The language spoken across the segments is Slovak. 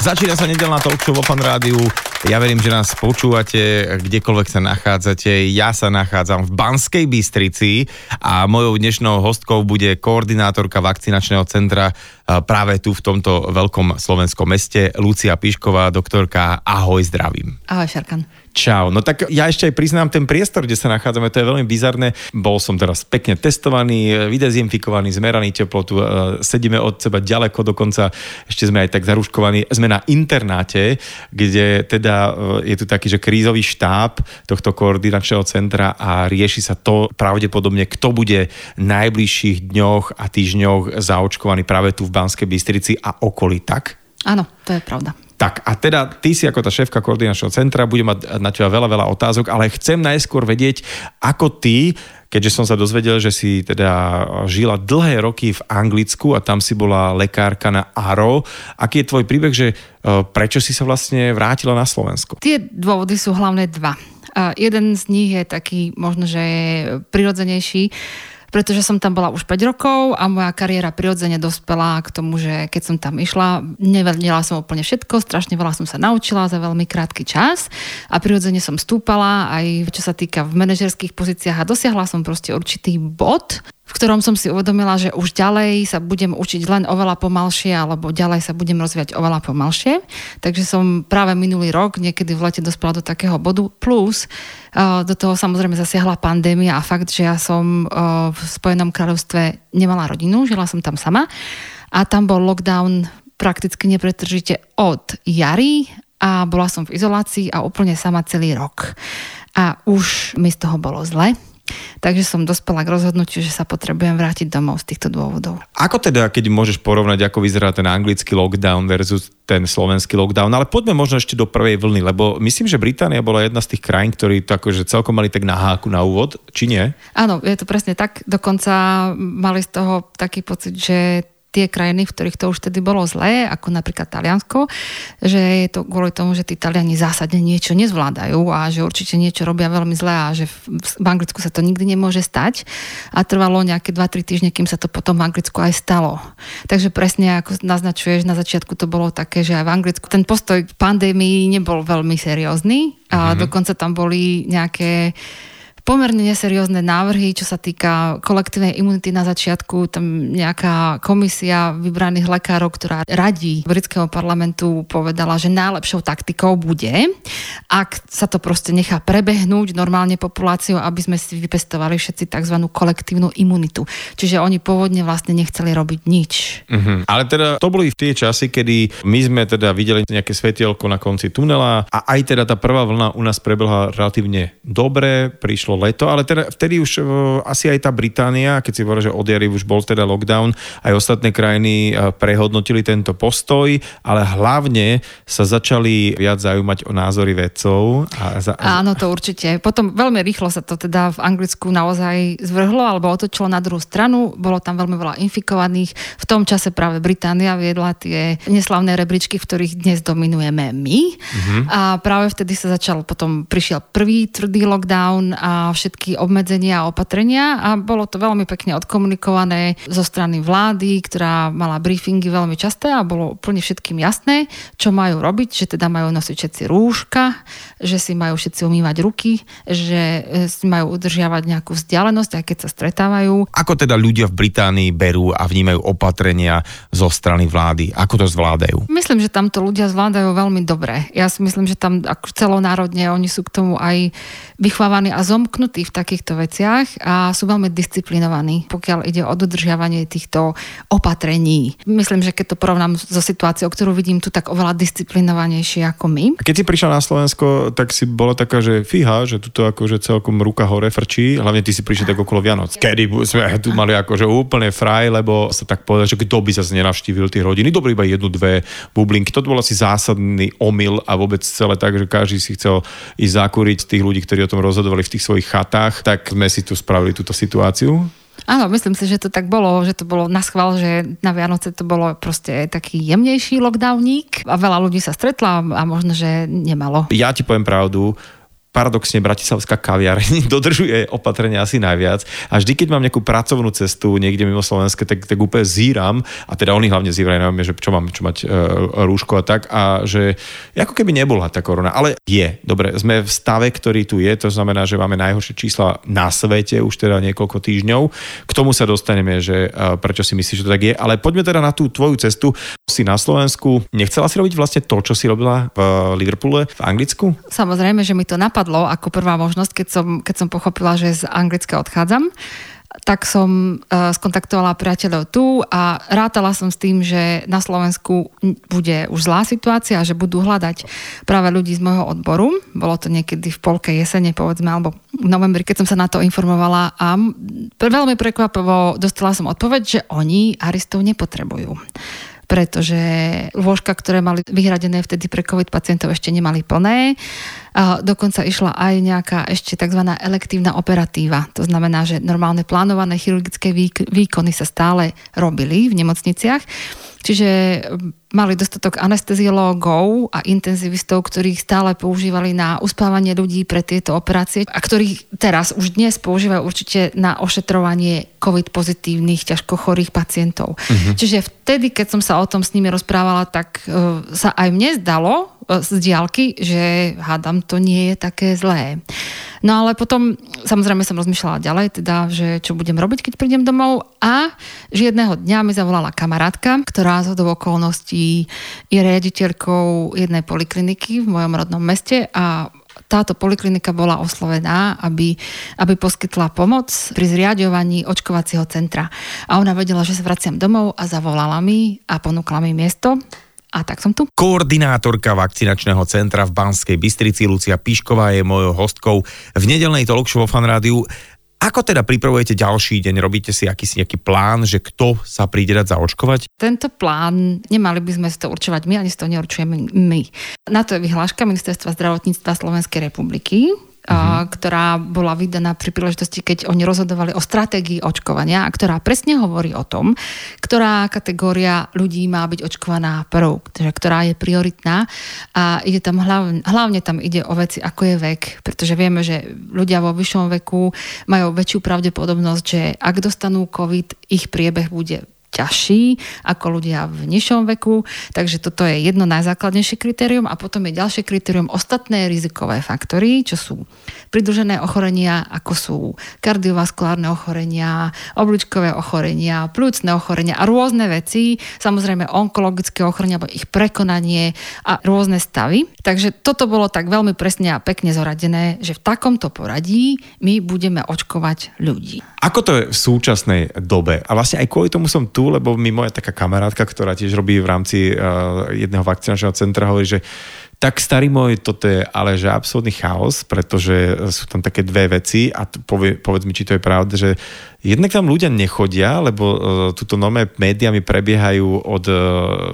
Začína sa nedelná talk show vo Fan Rádiu. Ja verím, že nás počúvate, kdekoľvek sa nachádzate. Ja sa nachádzam v Banskej Bystrici a mojou dnešnou hostkou bude koordinátorka vakcinačného centra práve tu v tomto veľkom slovenskom meste, Lucia Pišková, doktorka. Ahoj, zdravím. Ahoj, Šarkan. Čau. No tak ja ešte aj priznám ten priestor, kde sa nachádzame, to je veľmi bizarné. Bol som teraz pekne testovaný, vydezinfikovaný, zmeraný teplotu, sedíme od seba ďaleko, dokonca ešte sme aj tak zaruškovaní. Sme na internáte, kde teda e, je tu taký, že krízový štáb tohto koordinačného centra a rieši sa to pravdepodobne, kto bude v najbližších dňoch a týždňoch zaočkovaný práve tu v Banskej Bystrici a okolí, tak? Áno, to je pravda. Tak a teda ty si ako tá šéfka koordinačného centra, budem mať na teba veľa, veľa otázok, ale chcem najskôr vedieť, ako ty, keďže som sa dozvedel, že si teda žila dlhé roky v Anglicku a tam si bola lekárka na ARO, aký je tvoj príbeh, že e, prečo si sa vlastne vrátila na Slovensko? Tie dôvody sú hlavne dva. Uh, jeden z nich je taký možno, že prirodzenejší pretože som tam bola už 5 rokov a moja kariéra prirodzene dospela k tomu, že keď som tam išla, nevedela som úplne všetko, strašne veľa som sa naučila za veľmi krátky čas a prirodzene som stúpala aj čo sa týka v manažerských pozíciách a dosiahla som proste určitý bod, v ktorom som si uvedomila, že už ďalej sa budem učiť len oveľa pomalšie alebo ďalej sa budem rozvíjať oveľa pomalšie. Takže som práve minulý rok, niekedy v lete dospela do takého bodu. Plus do toho samozrejme zasiahla pandémia a fakt, že ja som v Spojenom kráľovstve nemala rodinu, žila som tam sama a tam bol lockdown prakticky nepretržite od jary a bola som v izolácii a úplne sama celý rok. A už mi z toho bolo zle Takže som dospela k rozhodnutiu, že sa potrebujem vrátiť domov z týchto dôvodov. Ako teda, keď môžeš porovnať, ako vyzerá ten anglický lockdown versus ten slovenský lockdown, ale poďme možno ešte do prvej vlny, lebo myslím, že Británia bola jedna z tých krajín, ktorí to akože celkom mali tak na háku na úvod, či nie? Áno, je to presne tak. Dokonca mali z toho taký pocit, že tie krajiny, v ktorých to už tedy bolo zlé, ako napríklad Taliansko, že je to kvôli tomu, že tí Taliani zásadne niečo nezvládajú a že určite niečo robia veľmi zlé a že v Anglicku sa to nikdy nemôže stať. A trvalo nejaké 2-3 týždne, kým sa to potom v Anglicku aj stalo. Takže presne ako naznačuješ, na začiatku to bolo také, že aj v Anglicku ten postoj k pandémii nebol veľmi seriózny a mm-hmm. dokonca tam boli nejaké pomerne neseriózne návrhy, čo sa týka kolektívnej imunity na začiatku. Tam nejaká komisia vybraných lekárov, ktorá radí britského parlamentu, povedala, že najlepšou taktikou bude, ak sa to proste nechá prebehnúť normálne populáciu, aby sme si vypestovali všetci tzv. kolektívnu imunitu. Čiže oni pôvodne vlastne nechceli robiť nič. Uh-huh. Ale teda to boli tie časy, kedy my sme teda videli nejaké svetielko na konci tunela a aj teda tá prvá vlna u nás prebehla relatívne dobre, prišlo leto, ale teda vtedy už uh, asi aj tá Británia, keď si hovorí, že od jary už bol teda lockdown, aj ostatné krajiny uh, prehodnotili tento postoj, ale hlavne sa začali viac zaujímať o názory vedcov. A za. Áno, to určite. Potom veľmi rýchlo sa to teda v Anglicku naozaj zvrhlo alebo otočilo na druhú stranu. Bolo tam veľmi veľa infikovaných. V tom čase práve Británia viedla tie neslavné rebríčky, v ktorých dnes dominujeme my. Uh-huh. A práve vtedy sa začal, potom prišiel prvý tvrdý lockdown a všetky obmedzenia a opatrenia a bolo to veľmi pekne odkomunikované zo strany vlády, ktorá mala briefingy veľmi časté a bolo úplne všetkým jasné, čo majú robiť, že teda majú nosiť všetci rúška, že si majú všetci umývať ruky, že e, si majú udržiavať nejakú vzdialenosť, aj keď sa stretávajú. Ako teda ľudia v Británii berú a vnímajú opatrenia zo strany vlády? Ako to zvládajú? Myslím, že tamto ľudia zvládajú veľmi dobre. Ja si myslím, že tam ako celonárodne oni sú k tomu aj vychovávaní a zomknú zvyknutí v takýchto veciach a sú veľmi disciplinovaní, pokiaľ ide o dodržiavanie týchto opatrení. Myslím, že keď to porovnám so situáciou, ktorú vidím tu, tak oveľa disciplinovanejšie ako my. A keď si prišla na Slovensko, tak si bola taká, že fíha, že tuto akože celkom ruka hore frčí, hlavne ty si prišla tak okolo Vianoc. Kedy sme tu mali akože úplne fraj, lebo sa tak povedal, že kto by sa nenavštívil tie rodiny. Dobre, iba jednu, dve bublinky. To bol asi zásadný omyl a vôbec celé tak, že každý si chcel ísť zakúriť tých ľudí, ktorí o tom rozhodovali v tých svojich chatách, tak sme si tu spravili túto situáciu. Áno, myslím si, že to tak bolo, že to bolo na schvál, že na Vianoce to bolo proste taký jemnejší lockdowník a veľa ľudí sa stretla a možno, že nemalo. Ja ti poviem pravdu, paradoxne Bratislavská kaviareň dodržuje opatrenia asi najviac. A vždy, keď mám nejakú pracovnú cestu niekde mimo Slovenske, tak, tak úplne zíram, a teda oni hlavne zírajú na že čo mám, čo mať e, rúško a tak, a že ako keby nebola tá korona. Ale je, dobre, sme v stave, ktorý tu je, to znamená, že máme najhoršie čísla na svete už teda niekoľko týždňov. K tomu sa dostaneme, že e, prečo si myslíš, že to tak je. Ale poďme teda na tú tvoju cestu. Si na Slovensku, nechcela si robiť vlastne to, čo si robila v Liverpoole, v Anglicku? Samozrejme, že mi to napadlo napadlo ako prvá možnosť, keď som, keď som pochopila, že z Anglicka odchádzam tak som uh, skontaktovala priateľov tu a rátala som s tým, že na Slovensku bude už zlá situácia že budú hľadať práve ľudí z môjho odboru. Bolo to niekedy v polke jesene, povedzme, alebo v novembri, keď som sa na to informovala a veľmi prekvapivo dostala som odpoveď, že oni aristov nepotrebujú pretože lôžka, ktoré mali vyhradené vtedy pre COVID pacientov ešte nemali plné. Dokonca išla aj nejaká ešte tzv. elektívna operatíva. To znamená, že normálne plánované chirurgické výkony sa stále robili v nemocniciach. Čiže mali dostatok anesteziológov a intenzivistov, ktorých stále používali na uspávanie ľudí pre tieto operácie a ktorých teraz už dnes používajú určite na ošetrovanie COVID pozitívnych, ťažko chorých pacientov. Uh-huh. Čiže vtedy, keď som sa o tom s nimi rozprávala, tak uh, sa aj mne zdalo, z diálky, že hádam, to nie je také zlé. No ale potom samozrejme som rozmýšľala ďalej, teda, že čo budem robiť, keď prídem domov a že jedného dňa mi zavolala kamarátka, ktorá z okolností je riaditeľkou jednej polikliniky v mojom rodnom meste a táto poliklinika bola oslovená, aby, aby poskytla pomoc pri zriadovaní očkovacieho centra. A ona vedela, že sa vraciam domov a zavolala mi a ponúkla mi miesto a tak som tu. Koordinátorka vakcinačného centra v Banskej Bystrici Lucia Pišková je mojou hostkou v nedelnej talkshow vo Fanrádiu. Ako teda pripravujete ďalší deň? Robíte si akýsi nejaký plán, že kto sa príde dať zaočkovať? Tento plán nemali by sme si to určovať my, ani si to neurčujeme my. Na to je vyhláška Ministerstva zdravotníctva Slovenskej republiky, uh-huh. ktorá bola vydaná pri príležitosti, keď oni rozhodovali o stratégii očkovania a ktorá presne hovorí o tom, ktorá kategória ľudí má byť očkovaná prv, teda ktorá je prioritná a ide tam hlavne, hlavne tam ide o veci, ako je vek, pretože vieme, že ľudia vo vyššom veku majú väčšiu pravdepodobnosť, že ak dostanú COVID, ich priebeh bude ťažší ako ľudia v nižšom veku, takže toto je jedno najzákladnejšie kritérium a potom je ďalšie kritérium ostatné rizikové faktory, čo sú pridružené ochorenia, ako sú kardiovaskulárne ochorenia, obličkové ochorenia, plúcne ochorenia a rôzne veci, samozrejme onkologické ochorenia, alebo ich prekonanie a rôzne stavy. Takže toto bolo tak veľmi presne a pekne zoradené, že v takomto poradí my budeme očkovať ľudí. Ako to je v súčasnej dobe? A vlastne aj kvôli tomu som tu, lebo mi moja taká kamarátka, ktorá tiež robí v rámci uh, jedného vakcinačného centra, hovorí, že tak starý môj, toto je ale že absolútny chaos, pretože sú tam také dve veci a povie, povedz mi, či to je pravda, že jednak tam ľudia nechodia, lebo uh, tuto nové médiá mi prebiehajú od uh,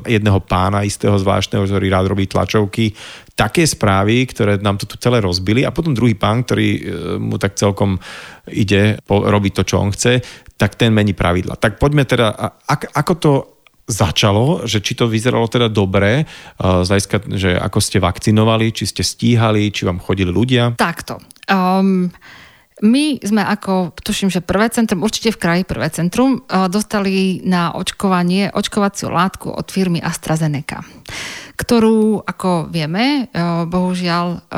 jedného pána istého zvláštneho, ktorý rád robí tlačovky, také správy, ktoré nám to tu celé rozbili a potom druhý pán, ktorý uh, mu tak celkom ide robiť to, čo on chce, tak ten mení pravidla. Tak poďme teda, ak, ako to začalo, že či to vyzeralo teda dobre, uh, z hľadiska, že ako ste vakcinovali, či ste stíhali, či vám chodili ľudia? Takto. Um, my sme ako, tuším, že prvé centrum, určite v kraji prvé centrum, uh, dostali na očkovanie očkovaciu látku od firmy AstraZeneca, ktorú, ako vieme, uh, bohužiaľ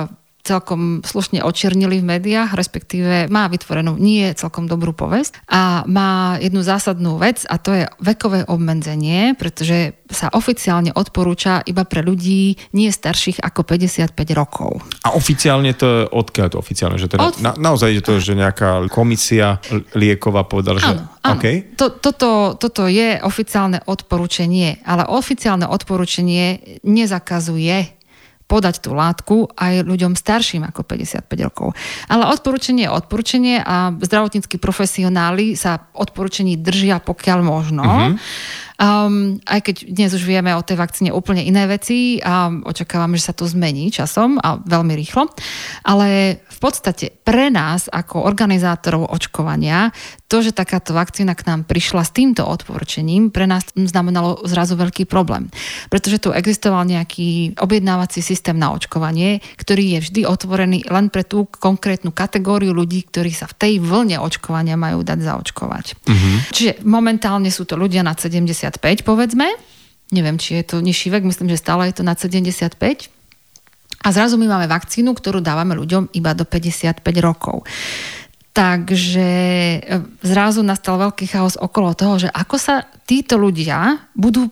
celkom slušne očernili v médiách, respektíve má vytvorenú nie celkom dobrú povesť a má jednu zásadnú vec a to je vekové obmedzenie, pretože sa oficiálne odporúča iba pre ľudí nie starších ako 55 rokov. A oficiálne to je odkiaľ to oficiálne? Že teda Od... na, naozaj je to, že nejaká komisia lieková povedala, že... Áno, áno. Okay. To, toto, toto je oficiálne odporúčanie, ale oficiálne odporúčanie nezakazuje podať tú látku aj ľuďom starším ako 55 rokov. Ale odporúčanie je odporúčanie a zdravotníckí profesionáli sa odporúčení držia pokiaľ možno. Uh-huh. Um, aj keď dnes už vieme o tej vakcíne úplne iné veci a očakávame, že sa to zmení časom a veľmi rýchlo. Ale v podstate pre nás ako organizátorov očkovania to, že takáto vakcína k nám prišla s týmto odporčením, pre nás znamenalo zrazu veľký problém. Pretože tu existoval nejaký objednávací systém na očkovanie, ktorý je vždy otvorený len pre tú konkrétnu kategóriu ľudí, ktorí sa v tej vlne očkovania majú dať zaočkovať. Uh-huh. Čiže momentálne sú to ľudia nad 75, povedzme. Neviem, či je to nižší vek, myslím, že stále je to nad 75. A zrazu my máme vakcínu, ktorú dávame ľuďom iba do 55 rokov. Takže e, zrazu nastal veľký chaos okolo toho, že ako sa títo ľudia budú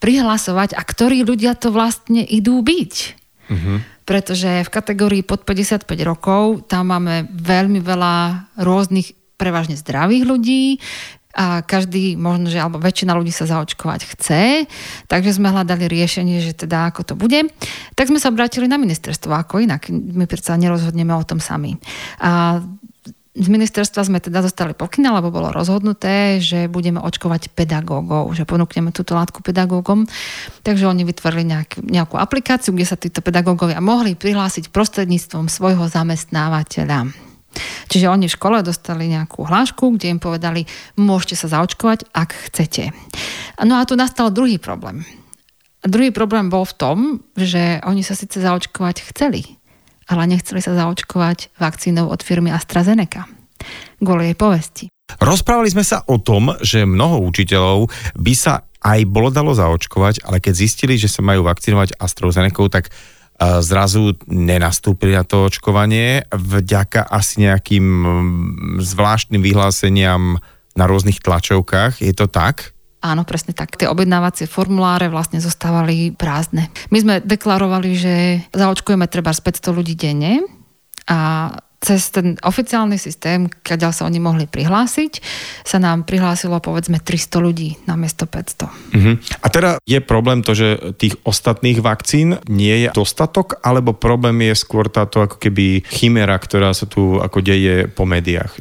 prihlasovať a ktorí ľudia to vlastne idú byť. Uh-huh. Pretože v kategórii pod 55 rokov tam máme veľmi veľa rôznych, prevažne zdravých ľudí, a každý, možno, že alebo väčšina ľudí sa zaočkovať chce, takže sme hľadali riešenie, že teda ako to bude. Tak sme sa obrátili na ministerstvo, ako inak. My predsa nerozhodneme o tom sami. A z ministerstva sme teda dostali pokyn, alebo bolo rozhodnuté, že budeme očkovať pedagógov, že ponúkneme túto látku pedagógom. Takže oni vytvorili nejak, nejakú aplikáciu, kde sa títo pedagógovia mohli prihlásiť prostredníctvom svojho zamestnávateľa. Čiže oni v škole dostali nejakú hlášku, kde im povedali, môžete sa zaočkovať, ak chcete. No a tu nastal druhý problém. A druhý problém bol v tom, že oni sa síce zaočkovať chceli, ale nechceli sa zaočkovať vakcínou od firmy AstraZeneca. Kvôli jej povesti. Rozprávali sme sa o tom, že mnoho učiteľov by sa aj bolo dalo zaočkovať, ale keď zistili, že sa majú vakcinovať AstraZeneca, tak zrazu nenastúpili na to očkovanie vďaka asi nejakým mm, zvláštnym vyhláseniam na rôznych tlačovkách. Je to tak? Áno, presne tak. Tie objednávacie formuláre vlastne zostávali prázdne. My sme deklarovali, že zaočkujeme treba z 500 ľudí denne a cez ten oficiálny systém, keď sa oni mohli prihlásiť, sa nám prihlásilo povedzme 300 ľudí na miesto 500. Uh-huh. A teda je problém to, že tých ostatných vakcín nie je dostatok, alebo problém je skôr táto ako keby chimera, ktorá sa tu ako deje po médiách?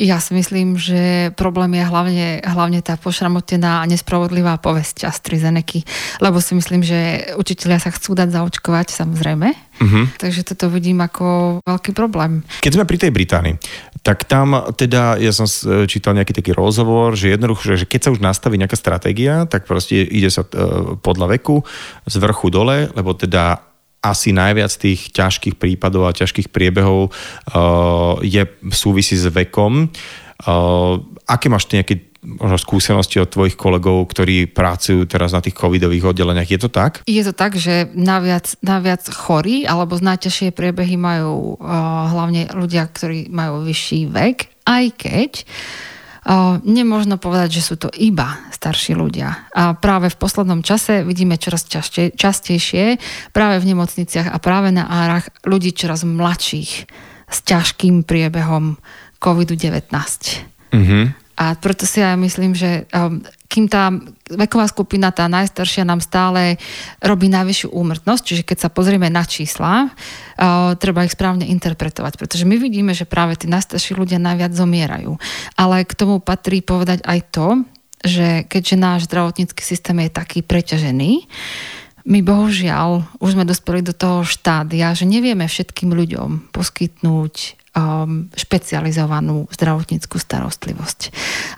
Ja si myslím, že problém je hlavne, hlavne tá pošramotená a nespravodlivá povesť AstraZeneca, lebo si myslím, že učiteľia sa chcú dať zaočkovať, samozrejme. Uh-huh. Takže toto vidím ako veľký problém. Keď sme pri tej Británii, tak tam teda, ja som čítal nejaký taký rozhovor, že jednoducho, že keď sa už nastaví nejaká stratégia, tak proste ide sa e, podľa veku z vrchu dole, lebo teda asi najviac tých ťažkých prípadov a ťažkých priebehov uh, je súvisí s vekom. Uh, aké máš ty nejaké možno skúsenosti od tvojich kolegov, ktorí pracujú teraz na tých covidových oddeleniach. Je to tak? Je to tak, že naviac, naviac chorí alebo z najťažšie priebehy majú uh, hlavne ľudia, ktorí majú vyšší vek, aj keď uh, Nemôžno povedať, že sú to iba starší ľudia. A práve v poslednom čase vidíme čoraz časte, častejšie práve v nemocniciach a práve na árach ľudí čoraz mladších s ťažkým priebehom COVID-19. Mm-hmm. A preto si ja myslím, že um, kým tá veková skupina, tá najstaršia nám stále robí najvyššiu úmrtnosť, čiže keď sa pozrieme na čísla, uh, treba ich správne interpretovať, pretože my vidíme, že práve tí najstarší ľudia najviac zomierajú. Ale k tomu patrí povedať aj to, že keďže náš zdravotnícky systém je taký preťažený, my bohužiaľ už sme dospeli do toho štádia, že nevieme všetkým ľuďom poskytnúť um, špecializovanú zdravotníckú starostlivosť.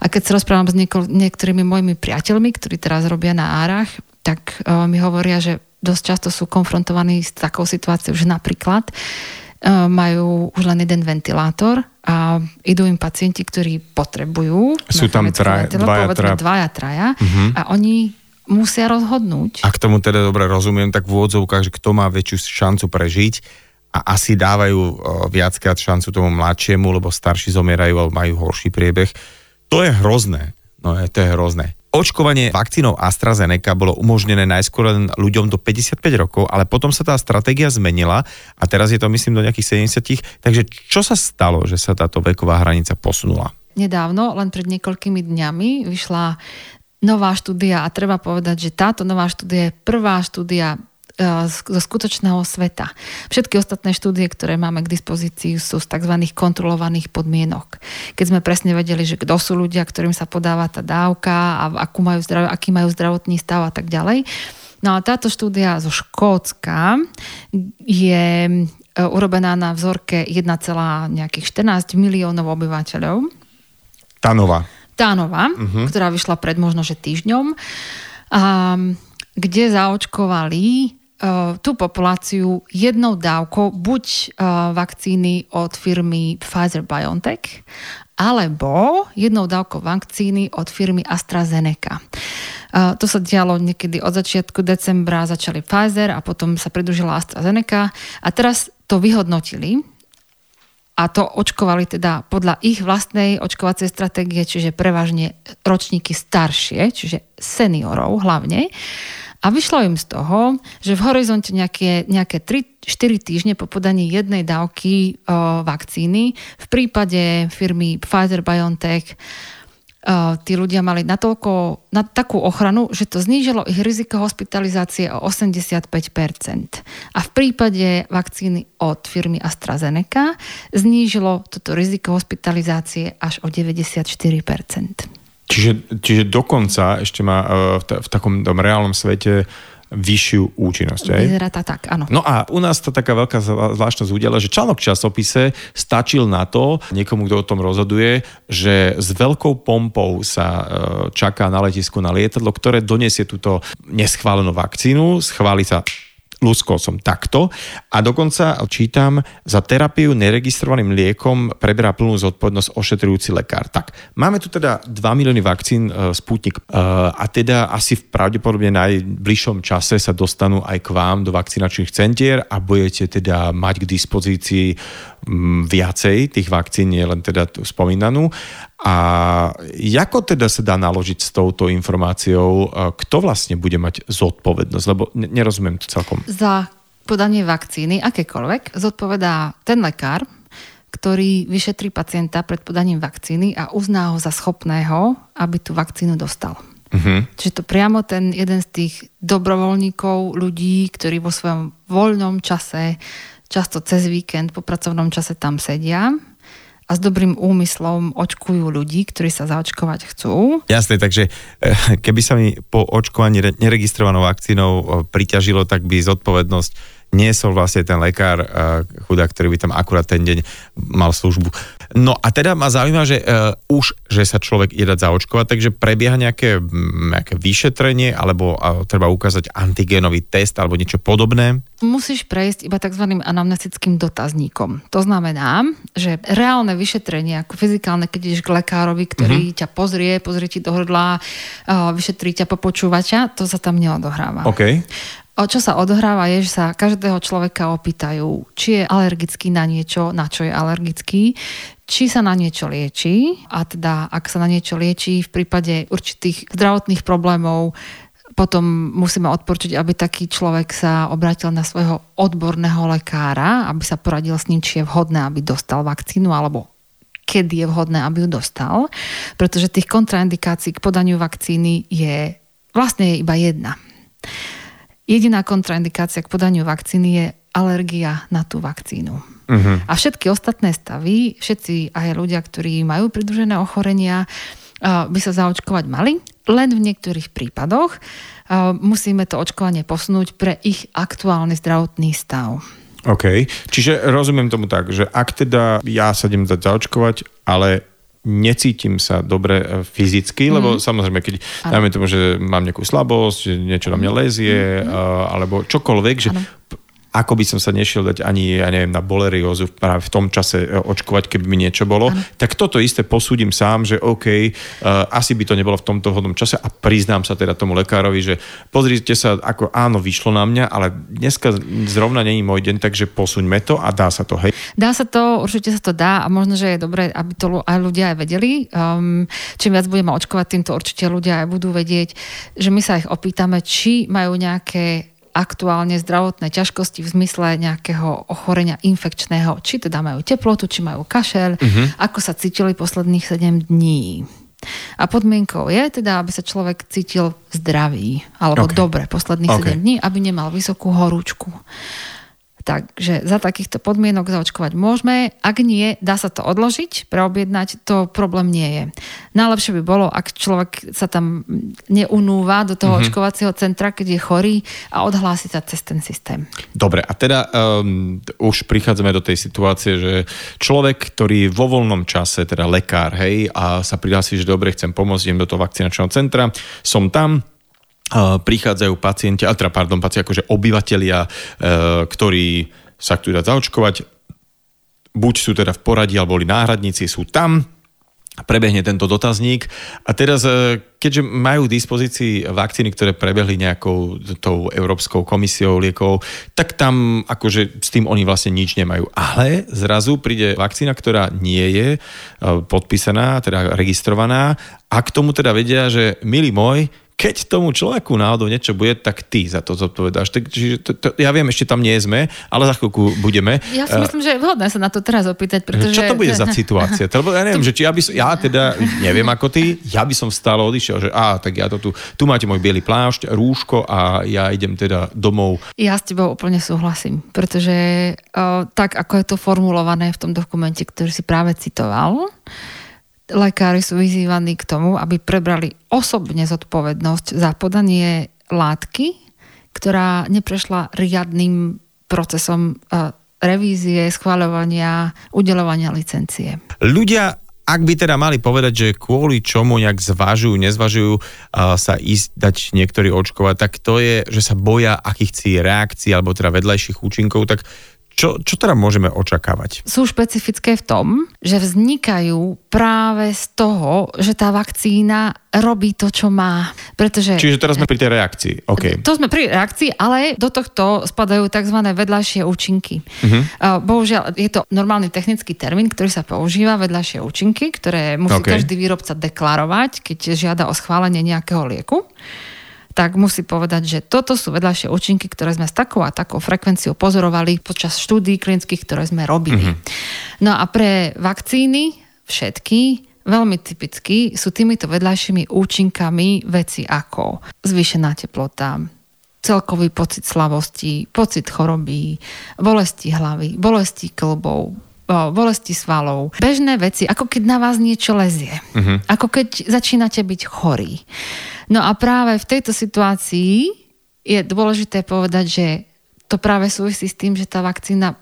A keď sa rozprávam s nieko- niektorými mojimi priateľmi, ktorí teraz robia na árach, tak uh, mi hovoria, že dosť často sú konfrontovaní s takou situáciou, že napríklad uh, majú už len jeden ventilátor a idú im pacienti, ktorí potrebujú. Sú tam traja, dvaja, traja. dvaja, traja uh-huh. a oni musia rozhodnúť. A k tomu teda dobre rozumiem, tak v úvodzovkách, že kto má väčšiu šancu prežiť, a asi dávajú viackrát šancu tomu mladšiemu, lebo starší zomierajú alebo majú horší priebeh. To je hrozné. No je, to je hrozné. Očkovanie vakcínou AstraZeneca bolo umožnené najskôr len ľuďom do 55 rokov, ale potom sa tá stratégia zmenila a teraz je to myslím do nejakých 70. Takže čo sa stalo, že sa táto veková hranica posunula? Nedávno, len pred niekoľkými dňami, vyšla nová štúdia a treba povedať, že táto nová štúdia je prvá štúdia zo skutočného sveta. Všetky ostatné štúdie, ktoré máme k dispozícii, sú z tzv. kontrolovaných podmienok. Keď sme presne vedeli, že kto sú ľudia, ktorým sa podáva tá dávka a akú majú zdrav- aký majú zdravotný stav a tak ďalej. No a táto štúdia zo Škótska je e, urobená na vzorke 1, nejakých 14 miliónov obyvateľov. Tá nová. Tá nová, uh-huh. ktorá vyšla pred možno že týždňom. A, kde zaočkovali tú populáciu jednou dávkou buď uh, vakcíny od firmy Pfizer-BioNTech alebo jednou dávkou vakcíny od firmy AstraZeneca. Uh, to sa dialo niekedy od začiatku decembra, začali Pfizer a potom sa pridružila AstraZeneca a teraz to vyhodnotili a to očkovali teda podľa ich vlastnej očkovacej stratégie, čiže prevažne ročníky staršie, čiže seniorov hlavne. A vyšlo im z toho, že v horizonte nejaké, nejaké 3-4 týždne po podaní jednej dávky o, vakcíny v prípade firmy Pfizer-BioNTech tí ľudia mali natoľko, na takú ochranu, že to znížilo ich riziko hospitalizácie o 85%. A v prípade vakcíny od firmy AstraZeneca znížilo toto riziko hospitalizácie až o 94%. Čiže, čiže dokonca ešte má e, v, t- v takom tom reálnom svete vyššiu účinnosť. Aj? Vyzerá to tak, áno. No a u nás to taká veľká zvláštnosť udiala, že článok v časopise stačil na to, niekomu, kto o tom rozhoduje, že s veľkou pompou sa e, čaká na letisku na lietadlo, ktoré donesie túto neschválenú vakcínu, schváli sa luskol som takto a dokonca čítam, za terapiu neregistrovaným liekom preberá plnú zodpovednosť ošetrujúci lekár. Tak, máme tu teda 2 milióny vakcín e, Sputnik e, a teda asi v pravdepodobne najbližšom čase sa dostanú aj k vám do vakcinačných centier a budete teda mať k dispozícii viacej tých vakcín, nie len teda spomínanú. A ako teda sa dá naložiť s touto informáciou? Kto vlastne bude mať zodpovednosť? Lebo nerozumiem to celkom. Za podanie vakcíny, akékoľvek, zodpovedá ten lekár, ktorý vyšetrí pacienta pred podaním vakcíny a uzná ho za schopného, aby tú vakcínu dostal. Uh-huh. Čiže to priamo ten jeden z tých dobrovoľníkov, ľudí, ktorí vo svojom voľnom čase často cez víkend po pracovnom čase tam sedia a s dobrým úmyslom očkujú ľudí, ktorí sa zaočkovať chcú. Jasne, takže eh, keby sa mi po očkovaní neregistrovanou vakcínou eh, priťažilo, tak by zodpovednosť niesol vlastne ten lekár uh, chudák, ktorý by tam akurát ten deň mal službu. No a teda ma zaujíma, že uh, už, že sa človek ide dať zaočkovať, takže prebieha nejaké, nejaké vyšetrenie alebo uh, treba ukázať antigénový test alebo niečo podobné? Musíš prejsť iba tzv. anamnestickým dotazníkom. To znamená, že reálne vyšetrenie, ako fyzikálne, keď ideš k lekárovi, ktorý uh-huh. ťa pozrie, pozrie ti do hrdla, uh, vyšetrí ťa, popočúvača, to sa tam neodohráva. Okay. O čo sa odohráva je, že sa každého človeka opýtajú, či je alergický na niečo, na čo je alergický, či sa na niečo lieči a teda ak sa na niečo lieči v prípade určitých zdravotných problémov, potom musíme odporčiť, aby taký človek sa obratil na svojho odborného lekára, aby sa poradil s ním, či je vhodné, aby dostal vakcínu alebo kedy je vhodné, aby ju dostal, pretože tých kontraindikácií k podaniu vakcíny je vlastne je iba jedna. Jediná kontraindikácia k podaniu vakcíny je alergia na tú vakcínu. Uh-huh. A všetky ostatné stavy, všetci aj ľudia, ktorí majú pridružené ochorenia, by sa zaočkovať mali, len v niektorých prípadoch musíme to očkovanie posunúť pre ich aktuálny zdravotný stav. OK, čiže rozumiem tomu tak, že ak teda ja sa idem dať zaočkovať, ale necítim sa dobre e, fyzicky, mm. lebo mhm. samozrejme, keď ano. dajme tomu, že mám nejakú slabosť, že niečo na mňa lezie, mm. alebo čokoľvek, že ano ako by som sa nešiel dať ani, ja neviem, na boleriózu práve v tom čase e, očkovať, keby mi niečo bolo, ano. tak toto isté posúdim sám, že OK, uh, asi by to nebolo v tomto hodnom čase a priznám sa teda tomu lekárovi, že pozrite sa, ako áno, vyšlo na mňa, ale dneska zrovna není môj deň, takže posuňme to a dá sa to, hej? Dá sa to, určite sa to dá a možno, že je dobré, aby to aj ľudia aj vedeli. Um, čím viac budeme očkovať, týmto určite ľudia aj budú vedieť, že my sa ich opýtame, či majú nejaké aktuálne zdravotné ťažkosti v zmysle nejakého ochorenia infekčného, či teda majú teplotu, či majú kašel, uh-huh. ako sa cítili posledných 7 dní. A podmienkou je teda, aby sa človek cítil zdravý alebo okay. dobre posledných okay. 7 dní, aby nemal vysokú horúčku. Takže za takýchto podmienok zaočkovať môžeme. Ak nie, dá sa to odložiť, preobjednať, to problém nie je. Najlepšie by bolo, ak človek sa tam neunúva do toho mm-hmm. očkovacieho centra, keď je chorý a odhlási sa cez ten systém. Dobre, a teda um, už prichádzame do tej situácie, že človek, ktorý vo voľnom čase, teda lekár, hej, a sa prihlási, že dobre, chcem pomôcť, idem do toho vakcinačného centra, som tam, prichádzajú pacienti, teda pardon, pacienti akože obyvateľia, e, ktorí sa chcú dať zaočkovať, buď sú teda v poradí, alebo boli náhradníci, sú tam, prebehne tento dotazník. A teraz, e, keďže majú k dispozícii vakcíny, ktoré prebehli nejakou tou Európskou komisiou liekov, tak tam akože s tým oni vlastne nič nemajú. Ale zrazu príde vakcína, ktorá nie je e, podpísaná, teda registrovaná. A k tomu teda vedia, že milý môj, keď tomu človeku náhodou niečo bude, tak ty za to zodpovedáš. Čiže to, to, ja viem, ešte tam nie sme, ale za chvíľku budeme. Ja si myslím, že je vhodné sa na to teraz opýtať, pretože... Čo to bude za situácia? Lebo ja neviem, to... že či ja by som, ja teda neviem ako ty, ja by som stále odišiel, že á, tak ja to tu, tu máte môj biely plášť, rúško a ja idem teda domov. Ja s tebou úplne súhlasím, pretože o, tak, ako je to formulované v tom dokumente, ktorý si práve citoval, lekári sú vyzývaní k tomu, aby prebrali osobne zodpovednosť za podanie látky, ktorá neprešla riadným procesom e, revízie, schváľovania, udelovania licencie. Ľudia ak by teda mali povedať, že kvôli čomu nejak zvažujú, nezvažujú uh, sa ísť dať niektorí očkovať, tak to je, že sa boja akýchsi reakcií alebo teda vedľajších účinkov, tak čo, čo teda môžeme očakávať? Sú špecifické v tom, že vznikajú práve z toho, že tá vakcína robí to, čo má. Pretože, Čiže teraz sme pri tej reakcii. Okay. To sme pri reakcii, ale do tohto spadajú tzv. vedľajšie účinky. Uh-huh. Bohužiaľ, je to normálny technický termín, ktorý sa používa, vedľajšie účinky, ktoré musí okay. každý výrobca deklarovať, keď žiada o schválenie nejakého lieku tak musí povedať, že toto sú vedľajšie účinky, ktoré sme s takou a takou frekvenciou pozorovali počas štúdí klinických, ktoré sme robili. Mm-hmm. No a pre vakcíny všetky veľmi typicky sú týmito vedľajšími účinkami veci ako zvýšená teplota, celkový pocit slavosti, pocit choroby, bolesti hlavy, bolesti klbov, bolesti svalov. Bežné veci, ako keď na vás niečo lezie. Uh-huh. Ako keď začínate byť chorý. No a práve v tejto situácii je dôležité povedať, že to práve súvisí s tým, že tá vakcína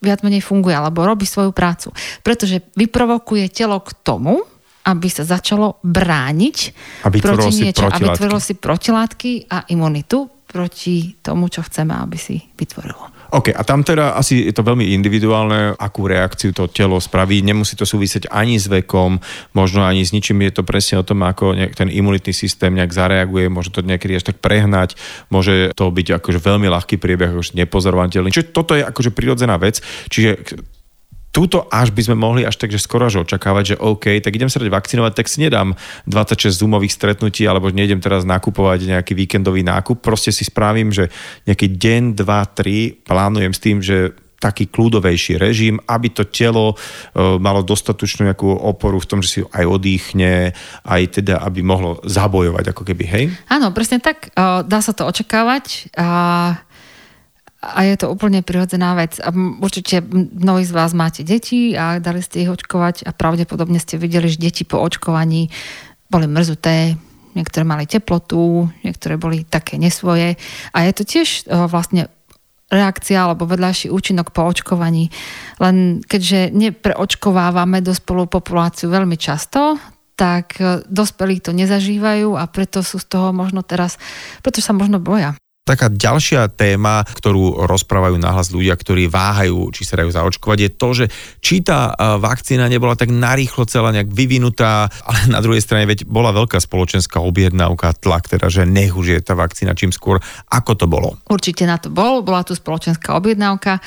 viac menej funguje alebo robí svoju prácu. Pretože vyprovokuje telo k tomu, aby sa začalo brániť aby proti niečo, aby vytvorilo si protilátky a imunitu proti tomu, čo chceme, aby si vytvorilo. OK, a tam teda asi je to veľmi individuálne, akú reakciu to telo spraví. Nemusí to súvisieť ani s vekom, možno ani s ničím. Je to presne o tom, ako ten imunitný systém nejak zareaguje. Môže to niekedy až tak prehnať, môže to byť akože veľmi ľahký priebeh, akože nepozorovateľný. Čiže toto je akože prirodzená vec. Čiže túto až by sme mohli až takže skoro až očakávať, že OK, tak idem sa dať vakcinovať, tak si nedám 26 zoomových stretnutí, alebo nejdem teraz nakupovať nejaký víkendový nákup, proste si spravím, že nejaký deň, dva, tri plánujem s tým, že taký kľudovejší režim, aby to telo uh, malo dostatočnú nejakú oporu v tom, že si aj odýchne, aj teda, aby mohlo zabojovať ako keby, hej? Áno, presne tak. Uh, dá sa to očakávať. Uh a je to úplne prirodzená vec. A určite mnohí z vás máte deti a dali ste ich očkovať a pravdepodobne ste videli, že deti po očkovaní boli mrzuté, niektoré mali teplotu, niektoré boli také nesvoje. A je to tiež e, vlastne reakcia alebo vedľajší účinok po očkovaní. Len keďže nepreočkovávame dospelú populáciu veľmi často, tak e, dospelí to nezažívajú a preto sú z toho možno teraz, preto sa možno boja. Taká ďalšia téma, ktorú rozprávajú nahlas ľudia, ktorí váhajú, či sa dajú zaočkovať, je to, že či tá vakcína nebola tak narýchlo celá nejak vyvinutá, ale na druhej strane veď bola veľká spoločenská objednávka, tlak, teda, že nech už je tá vakcína čím skôr. Ako to bolo? Určite na to bol, bola tu spoločenská objednávka.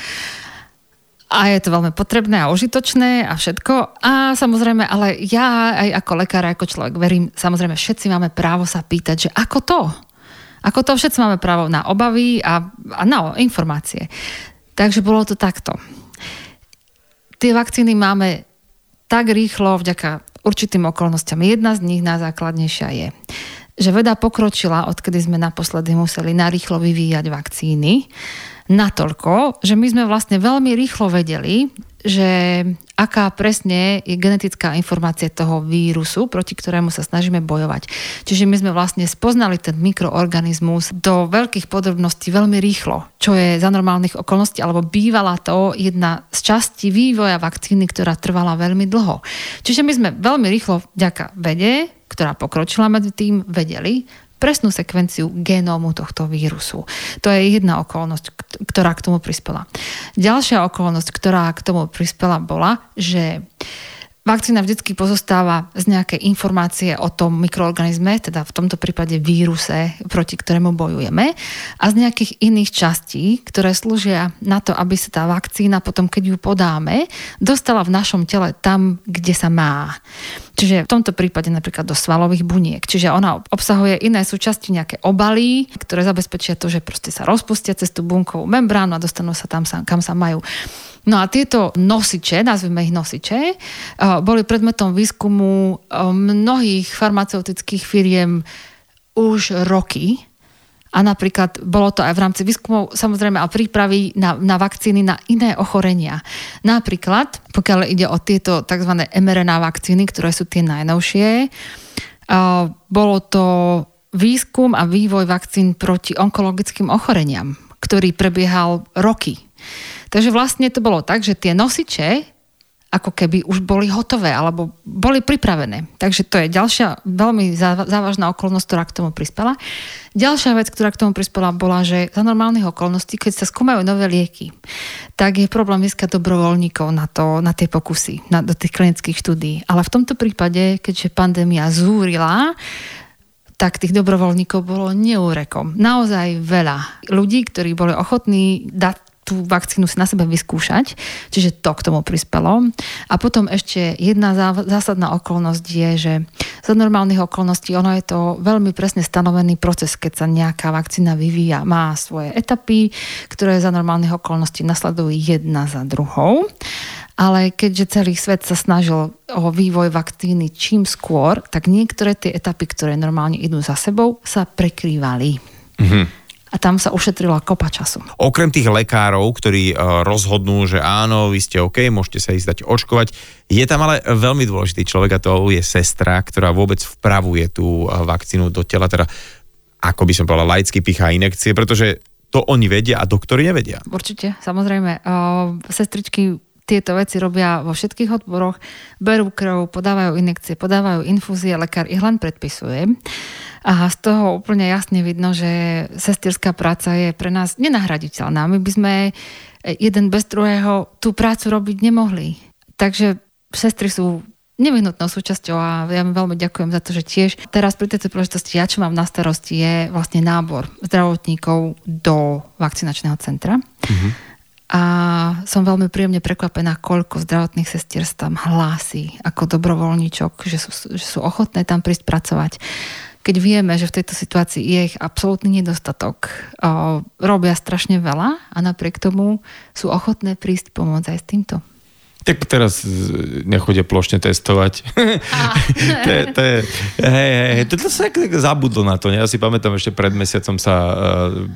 A je to veľmi potrebné a užitočné a všetko. A samozrejme, ale ja aj ako lekár, ako človek verím, samozrejme všetci máme právo sa pýtať, že ako to? Ako to všetci máme právo na obavy a, a na informácie. Takže bolo to takto. Tie vakcíny máme tak rýchlo vďaka určitým okolnostiam. Jedna z nich najzákladnejšia je, že veda pokročila, odkedy sme naposledy museli narýchlo vyvíjať vakcíny, natoľko, že my sme vlastne veľmi rýchlo vedeli, že aká presne je genetická informácia toho vírusu, proti ktorému sa snažíme bojovať. Čiže my sme vlastne spoznali ten mikroorganizmus do veľkých podrobností veľmi rýchlo, čo je za normálnych okolností, alebo bývala to jedna z častí vývoja vakcíny, ktorá trvala veľmi dlho. Čiže my sme veľmi rýchlo vďaka vede, ktorá pokročila medzi tým, vedeli, presnú sekvenciu genómu tohto vírusu. To je jedna okolnosť, ktorá k tomu prispela. Ďalšia okolnosť, ktorá k tomu prispela, bola, že Vakcína vždy pozostáva z nejakej informácie o tom mikroorganizme, teda v tomto prípade víruse, proti ktorému bojujeme, a z nejakých iných častí, ktoré slúžia na to, aby sa tá vakcína potom, keď ju podáme, dostala v našom tele tam, kde sa má. Čiže v tomto prípade napríklad do svalových buniek. Čiže ona obsahuje iné súčasti, nejaké obaly, ktoré zabezpečia to, že proste sa rozpustia cez tú bunkovú membránu a dostanú sa tam, kam sa majú. No a tieto nosiče, nazvime ich nosiče, eh, boli predmetom výskumu eh, mnohých farmaceutických firiem už roky. A napríklad bolo to aj v rámci výskumov samozrejme a prípravy na, na vakcíny na iné ochorenia. Napríklad, pokiaľ ide o tieto tzv. mRNA vakcíny, ktoré sú tie najnovšie, bolo to výskum a vývoj vakcín proti onkologickým ochoreniam, ktorý prebiehal roky. Takže vlastne to bolo tak, že tie nosiče ako keby už boli hotové alebo boli pripravené. Takže to je ďalšia veľmi závažná okolnosť, ktorá k tomu prispela. Ďalšia vec, ktorá k tomu prispela, bola, že za normálnych okolností, keď sa skúmajú nové lieky, tak je problém získať dobrovoľníkov na, to, na tie pokusy, na, do tých klinických štúdí. Ale v tomto prípade, keďže pandémia zúrila, tak tých dobrovoľníkov bolo neúrekom. Naozaj veľa ľudí, ktorí boli ochotní dať tú vakcínu si na sebe vyskúšať, čiže to k tomu prispelo. A potom ešte jedna zásadná okolnosť je, že za normálnych okolností ono je to veľmi presne stanovený proces, keď sa nejaká vakcína vyvíja. Má svoje etapy, ktoré za normálnych okolností nasledujú jedna za druhou. Ale keďže celý svet sa snažil o vývoj vakcíny čím skôr, tak niektoré tie etapy, ktoré normálne idú za sebou, sa prekrývali. Mm-hmm a tam sa ušetrila kopa času. Okrem tých lekárov, ktorí e, rozhodnú, že áno, vy ste OK, môžete sa ísť dať očkovať, je tam ale veľmi dôležitý človek a to je sestra, ktorá vôbec vpravuje tú e, vakcínu do tela, teda ako by som povedala, laicky pichá inekcie, pretože to oni vedia a doktori nevedia. Určite, samozrejme. O, sestričky tieto veci robia vo všetkých odboroch, berú krv, podávajú inekcie, podávajú infúzie, lekár ich len predpisuje. A z toho úplne jasne vidno, že sestierská práca je pre nás nenahraditeľná. My by sme jeden bez druhého tú prácu robiť nemohli. Takže sestry sú nevyhnutnou súčasťou a ja veľmi ďakujem za to, že tiež teraz pri tejto príležitosti ja, čo mám na starosti, je vlastne nábor zdravotníkov do vakcinačného centra. Mm-hmm a som veľmi príjemne prekvapená, koľko zdravotných sestier tam hlási ako dobrovoľníčok, že sú, že sú ochotné tam prísť pracovať. Keď vieme, že v tejto situácii je ich absolútny nedostatok, robia strašne veľa a napriek tomu sú ochotné prísť pomôcť aj s týmto. Tak teraz nechodia plošne testovať. to, je, to je, hej, hej, to, to sa tak zabudlo na to. Ne? Ja si pamätám, ešte pred mesiacom sa uh,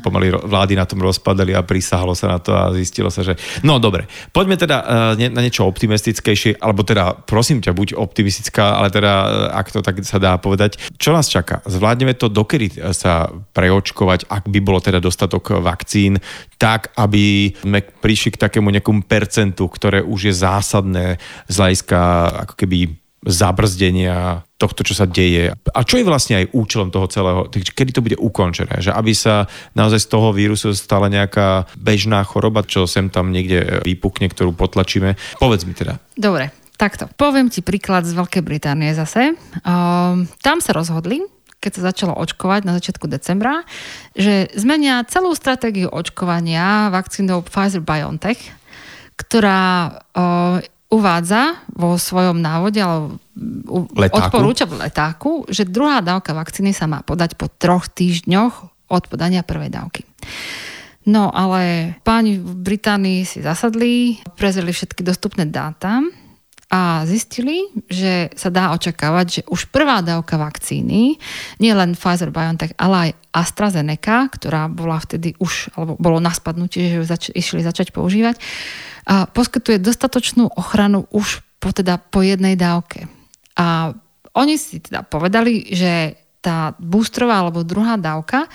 pomaly vlády na tom rozpadali a prisahalo sa na to a zistilo sa, že... No dobre, poďme teda uh, na niečo optimistickejšie, alebo teda prosím ťa, buď optimistická, ale teda, uh, ak to tak sa dá povedať. Čo nás čaká? Zvládneme to dokedy sa preočkovať, ak by bolo teda dostatok vakcín, tak, aby sme prišli k takému nejakému percentu, ktoré už je zásadné z hľadiska ako keby zabrzdenia tohto, čo sa deje. A čo je vlastne aj účelom toho celého, kedy to bude ukončené? Že aby sa naozaj z toho vírusu stala nejaká bežná choroba, čo sem tam niekde vypukne, ktorú potlačíme. Povedz mi teda. Dobre, takto. Poviem ti príklad z Veľkej Británie zase. Um, tam sa rozhodli, keď sa začalo očkovať na začiatku decembra, že zmenia celú stratégiu očkovania vakcínou Pfizer-BioNTech, ktorá uvádza vo svojom návode alebo odporúča v letáku, že druhá dávka vakcíny sa má podať po troch týždňoch od podania prvej dávky. No ale páni v Británii si zasadli, prezreli všetky dostupné dáta a zistili, že sa dá očakávať, že už prvá dávka vakcíny, nie len Pfizer-BioNTech, ale aj AstraZeneca, ktorá bola vtedy už, alebo bolo na spadnutie, že ju zač- išli začať používať, a poskytuje dostatočnú ochranu už po, teda po jednej dávke. A oni si teda povedali, že tá boostrová alebo druhá dávka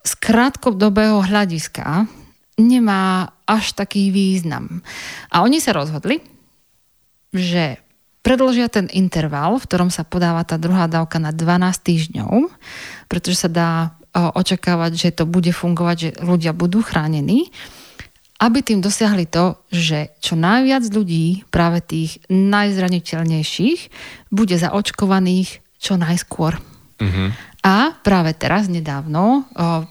z krátkodobého hľadiska nemá až taký význam. A oni sa rozhodli, že predložia ten interval, v ktorom sa podáva tá druhá dávka na 12 týždňov, pretože sa dá očakávať, že to bude fungovať, že ľudia budú chránení, aby tým dosiahli to, že čo najviac ľudí, práve tých najzraniteľnejších, bude zaočkovaných čo najskôr. Mm-hmm. A práve teraz, nedávno,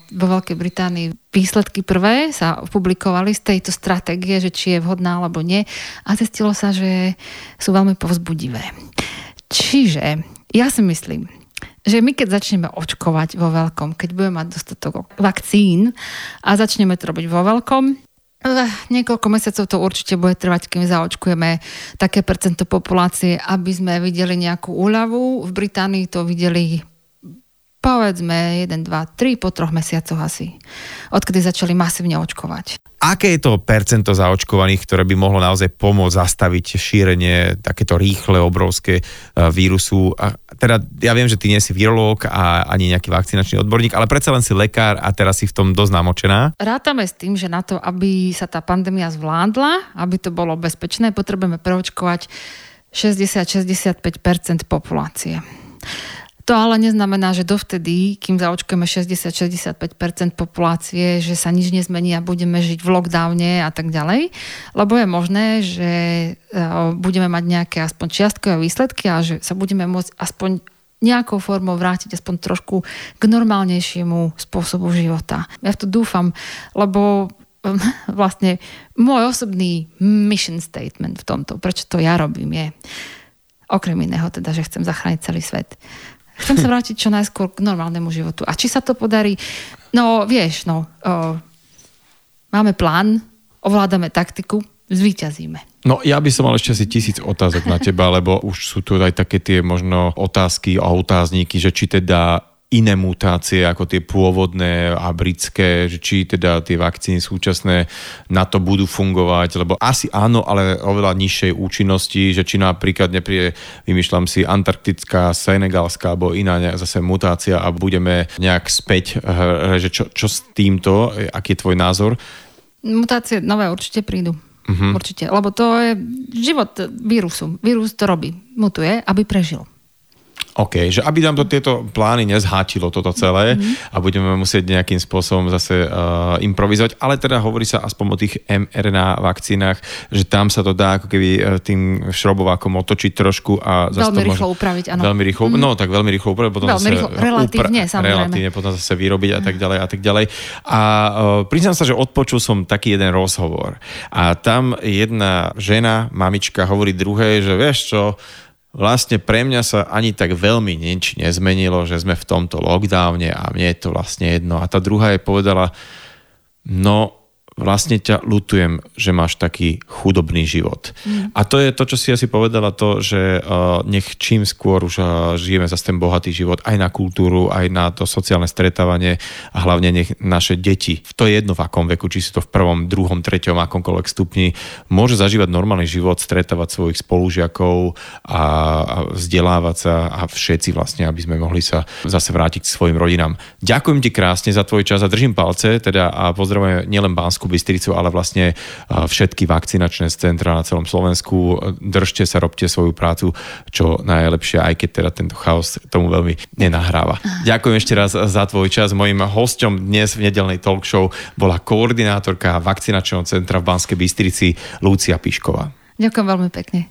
vo Veľkej Británii výsledky prvé sa publikovali z tejto stratégie, že či je vhodná alebo nie a zistilo sa, že sú veľmi povzbudivé. Čiže ja si myslím, že my keď začneme očkovať vo veľkom, keď budeme mať dostatok vakcín a začneme to robiť vo veľkom, eh, Niekoľko mesiacov to určite bude trvať, kým zaočkujeme také percento populácie, aby sme videli nejakú úľavu. V Británii to videli povedzme 1, 2, 3 po troch mesiacoch asi, odkedy začali masívne očkovať. Aké je to percento zaočkovaných, ktoré by mohlo naozaj pomôcť zastaviť šírenie takéto rýchle, obrovské e, vírusu? A teda ja viem, že ty nie si virológ a ani nejaký vakcinačný odborník, ale predsa len si lekár a teraz si v tom dosť namočená. Rátame s tým, že na to, aby sa tá pandémia zvládla, aby to bolo bezpečné, potrebujeme preočkovať 60-65% populácie. To ale neznamená, že dovtedy, kým zaočkujeme 60-65% populácie, že sa nič nezmení a budeme žiť v lockdowne a tak ďalej. Lebo je možné, že e, budeme mať nejaké aspoň čiastkové výsledky a že sa budeme môcť aspoň nejakou formou vrátiť aspoň trošku k normálnejšiemu spôsobu života. Ja v to dúfam, lebo vlastne môj osobný mission statement v tomto, prečo to ja robím, je okrem iného teda, že chcem zachrániť celý svet Chcem sa vrátiť čo najskôr k normálnemu životu. A či sa to podarí? No, vieš, no, o, máme plán, ovládame taktiku, zvíťazíme. No ja by som mal ešte asi tisíc otázok na teba, lebo už sú tu aj také tie možno otázky a otázníky, že či teda iné mutácie ako tie pôvodné a britské, že či teda tie vakcíny súčasné na to budú fungovať, lebo asi áno, ale oveľa nižšej účinnosti, že či napríklad nepríde, vymýšľam si, antarktická, senegalská alebo iná zase mutácia a budeme nejak späť, eh, že čo, čo s týmto, aký je tvoj názor? Mutácie nové určite prídu. Uh-huh. Určite, lebo to je život vírusu. Vírus to robí, mutuje, aby prežil. OK, že aby nám to tieto plány nezhátilo toto celé mm-hmm. a budeme musieť nejakým spôsobom zase uh, improvizovať, ale teda hovorí sa aspoň o tých mRNA vakcínach, že tam sa to dá ako keby uh, tým šrobovákom otočiť trošku a zase veľmi to rýchlo upraviť, áno. Veľmi rýchlo, mm. no tak veľmi rýchlo upraviť, potom veľmi zase rýchlo, relatívne, upra- relatívne potom zase vyrobiť a tak ďalej a tak ďalej. A uh, priznám sa, že odpočul som taký jeden rozhovor a tam jedna žena, mamička hovorí druhej, že vieš čo, vlastne pre mňa sa ani tak veľmi nič nezmenilo, že sme v tomto lockdowne a mne je to vlastne jedno. A tá druhá je povedala, no vlastne ťa lutujem, že máš taký chudobný život. Mm. A to je to, čo si asi povedala, to, že uh, nech čím skôr už uh, žijeme za ten bohatý život aj na kultúru, aj na to sociálne stretávanie a hlavne nech naše deti, to je jedno v akom veku, či si to v prvom, druhom, treťom, akomkoľvek stupni, môže zažívať normálny život, stretávať svojich spolužiakov a, a vzdelávať sa a všetci vlastne, aby sme mohli sa zase vrátiť k svojim rodinám. Ďakujem ti krásne za tvoj čas a držím palce teda a pozdravujem nielen Bánsku Bystricu, ale vlastne všetky vakcinačné centra na celom Slovensku. Držte sa, robte svoju prácu čo najlepšie, aj keď teda tento chaos tomu veľmi nenahráva. Ďakujem ešte raz za tvoj čas. Mojím hosťom dnes v nedelnej talk show bola koordinátorka vakcinačného centra v Banskej Bystrici Lúcia Pišková. Ďakujem veľmi pekne.